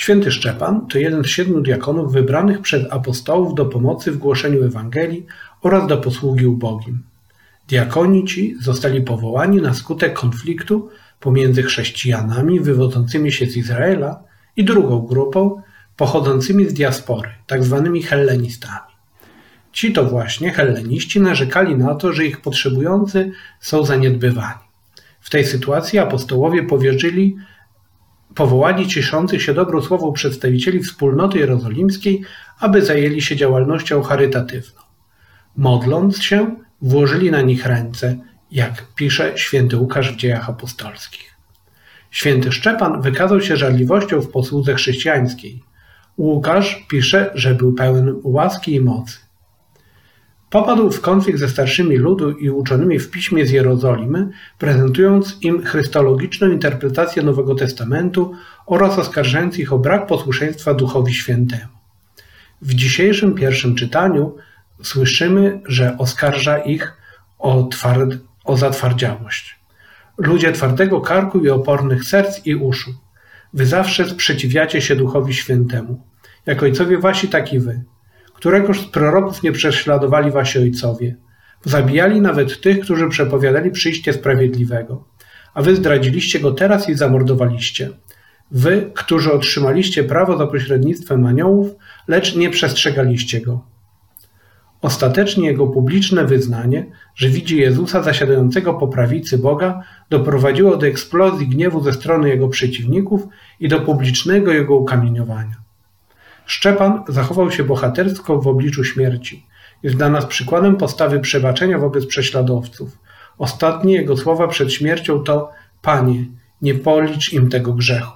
Święty Szczepan to jeden z siedmiu diakonów wybranych przez apostołów do pomocy w głoszeniu Ewangelii oraz do posługi ubogim. Diakoni ci zostali powołani na skutek konfliktu pomiędzy chrześcijanami wywodzącymi się z Izraela i drugą grupą pochodzącymi z diaspory, tak zwanymi hellenistami. Ci to właśnie helleniści narzekali na to, że ich potrzebujący są zaniedbywani. W tej sytuacji apostołowie powierzyli powołali cieszących się dobrą słową przedstawicieli wspólnoty jerozolimskiej, aby zajęli się działalnością charytatywną. Modląc się, włożyli na nich ręce, jak pisze święty Łukasz w dziejach apostolskich. Święty Szczepan wykazał się żarliwością w posłudze chrześcijańskiej. Łukasz pisze, że był pełen łaski i mocy. Popadł w konflikt ze starszymi ludu i uczonymi w piśmie z Jerozolimy, prezentując im chrystologiczną interpretację Nowego Testamentu oraz oskarżając ich o brak posłuszeństwa Duchowi Świętemu. W dzisiejszym pierwszym czytaniu słyszymy, że oskarża ich o, tward, o zatwardziałość. Ludzie twardego karku i opornych serc i uszu. Wy zawsze sprzeciwiacie się Duchowi Świętemu. Jak ojcowie wasi, tak i wy. Któregoż z proroków nie prześladowali wasi ojcowie. Zabijali nawet tych, którzy przepowiadali przyjście sprawiedliwego. A wy zdradziliście go teraz i zamordowaliście. Wy, którzy otrzymaliście prawo za pośrednictwem aniołów, lecz nie przestrzegaliście go. Ostatecznie jego publiczne wyznanie, że widzi Jezusa zasiadającego po prawicy Boga, doprowadziło do eksplozji gniewu ze strony jego przeciwników i do publicznego jego ukamieniowania. Szczepan zachował się bohatersko w obliczu śmierci. Jest dla nas przykładem postawy przebaczenia wobec prześladowców. Ostatnie jego słowa przed śmiercią to: Panie, nie policz im tego grzechu.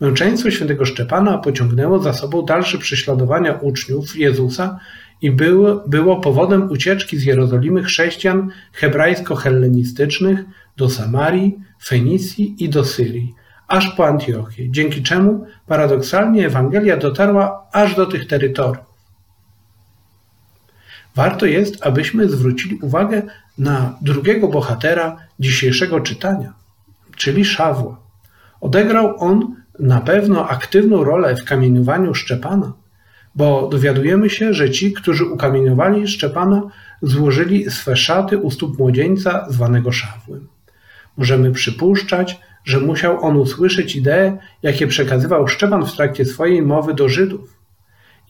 Męczeństwo świętego Szczepana pociągnęło za sobą dalsze prześladowania uczniów Jezusa i było, było powodem ucieczki z Jerozolimy chrześcijan hebrajsko-hellenistycznych do Samarii, Fenicji i do Syrii, aż po Antiochię, dzięki czemu paradoksalnie Ewangelia dotarła aż do tych terytoriów. Warto jest, abyśmy zwrócili uwagę na drugiego bohatera dzisiejszego czytania, czyli Szawła. Odegrał on na pewno aktywną rolę w kamieniowaniu Szczepana, bo dowiadujemy się, że ci, którzy ukamieniowali Szczepana, złożyli swe szaty u stóp młodzieńca zwanego Szawłem. Możemy przypuszczać, że musiał on usłyszeć idee, jakie przekazywał Szczepan w trakcie swojej mowy do Żydów.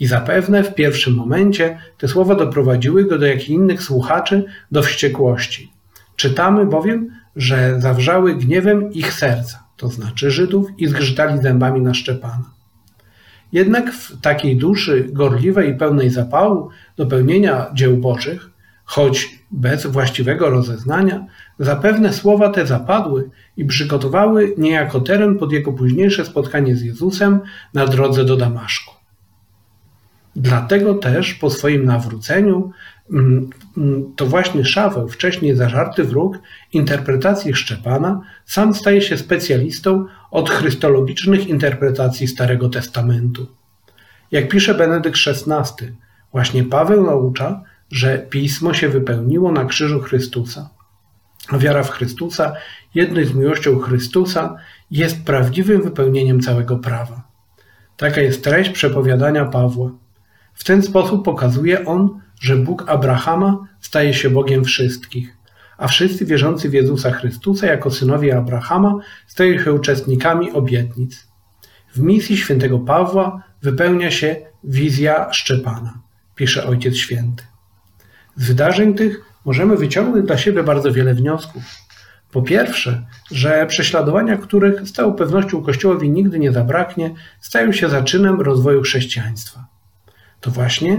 I zapewne w pierwszym momencie te słowa doprowadziły go do jak i innych słuchaczy do wściekłości. Czytamy bowiem, że zawrzały gniewem ich serca, to znaczy Żydów, i zgrzytali zębami na Szczepana. Jednak w takiej duszy gorliwej i pełnej zapału do pełnienia dzieł Bożych, choć bez właściwego rozeznania, zapewne słowa te zapadły i przygotowały niejako teren pod jego późniejsze spotkanie z Jezusem na drodze do Damaszku. Dlatego też po swoim nawróceniu mm, mm, to właśnie Szaweł, wcześniej zażarty wróg interpretacji Szczepana, sam staje się specjalistą od chrystologicznych interpretacji Starego Testamentu. Jak pisze Benedykt XVI, właśnie Paweł naucza, że pismo się wypełniło na krzyżu Chrystusa. Wiara w Chrystusa, jedność z miłością Chrystusa, jest prawdziwym wypełnieniem całego prawa. Taka jest treść przepowiadania Pawła. W ten sposób pokazuje on, że Bóg Abrahama staje się Bogiem wszystkich, a wszyscy wierzący w Jezusa Chrystusa jako synowie Abrahama stają się uczestnikami obietnic. W misji świętego Pawła wypełnia się wizja Szczepana, pisze Ojciec Święty. Z wydarzeń tych możemy wyciągnąć dla siebie bardzo wiele wniosków. Po pierwsze, że prześladowania, których z całą pewnością Kościołowi nigdy nie zabraknie, stają się zaczynem rozwoju chrześcijaństwa. To właśnie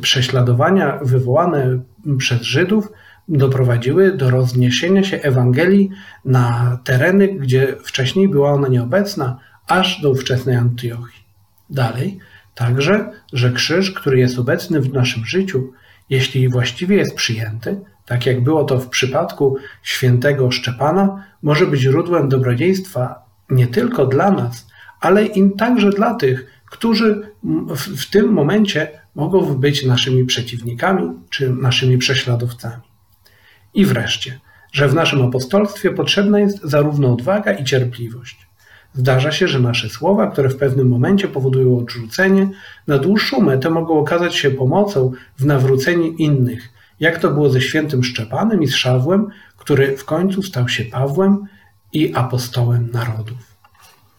prześladowania wywołane przez Żydów doprowadziły do rozniesienia się Ewangelii na tereny, gdzie wcześniej była ona nieobecna, aż do ówczesnej Antiochii. Dalej, także, że krzyż, który jest obecny w naszym życiu, jeśli właściwie jest przyjęty, tak jak było to w przypadku świętego Szczepana, może być źródłem dobrodziejstwa nie tylko dla nas, ale i także dla tych, którzy w, tym momencie mogą być naszymi przeciwnikami czy naszymi prześladowcami. I wreszcie, że w naszym apostolstwie potrzebna jest zarówno odwaga i cierpliwość. Zdarza się, że nasze słowa, które w pewnym momencie powodują odrzucenie, na dłuższą metę mogą okazać się pomocą w nawróceniu innych, jak to było ze świętym Szczepanem i z Szawłem, który w końcu stał się Pawłem i apostołem narodów.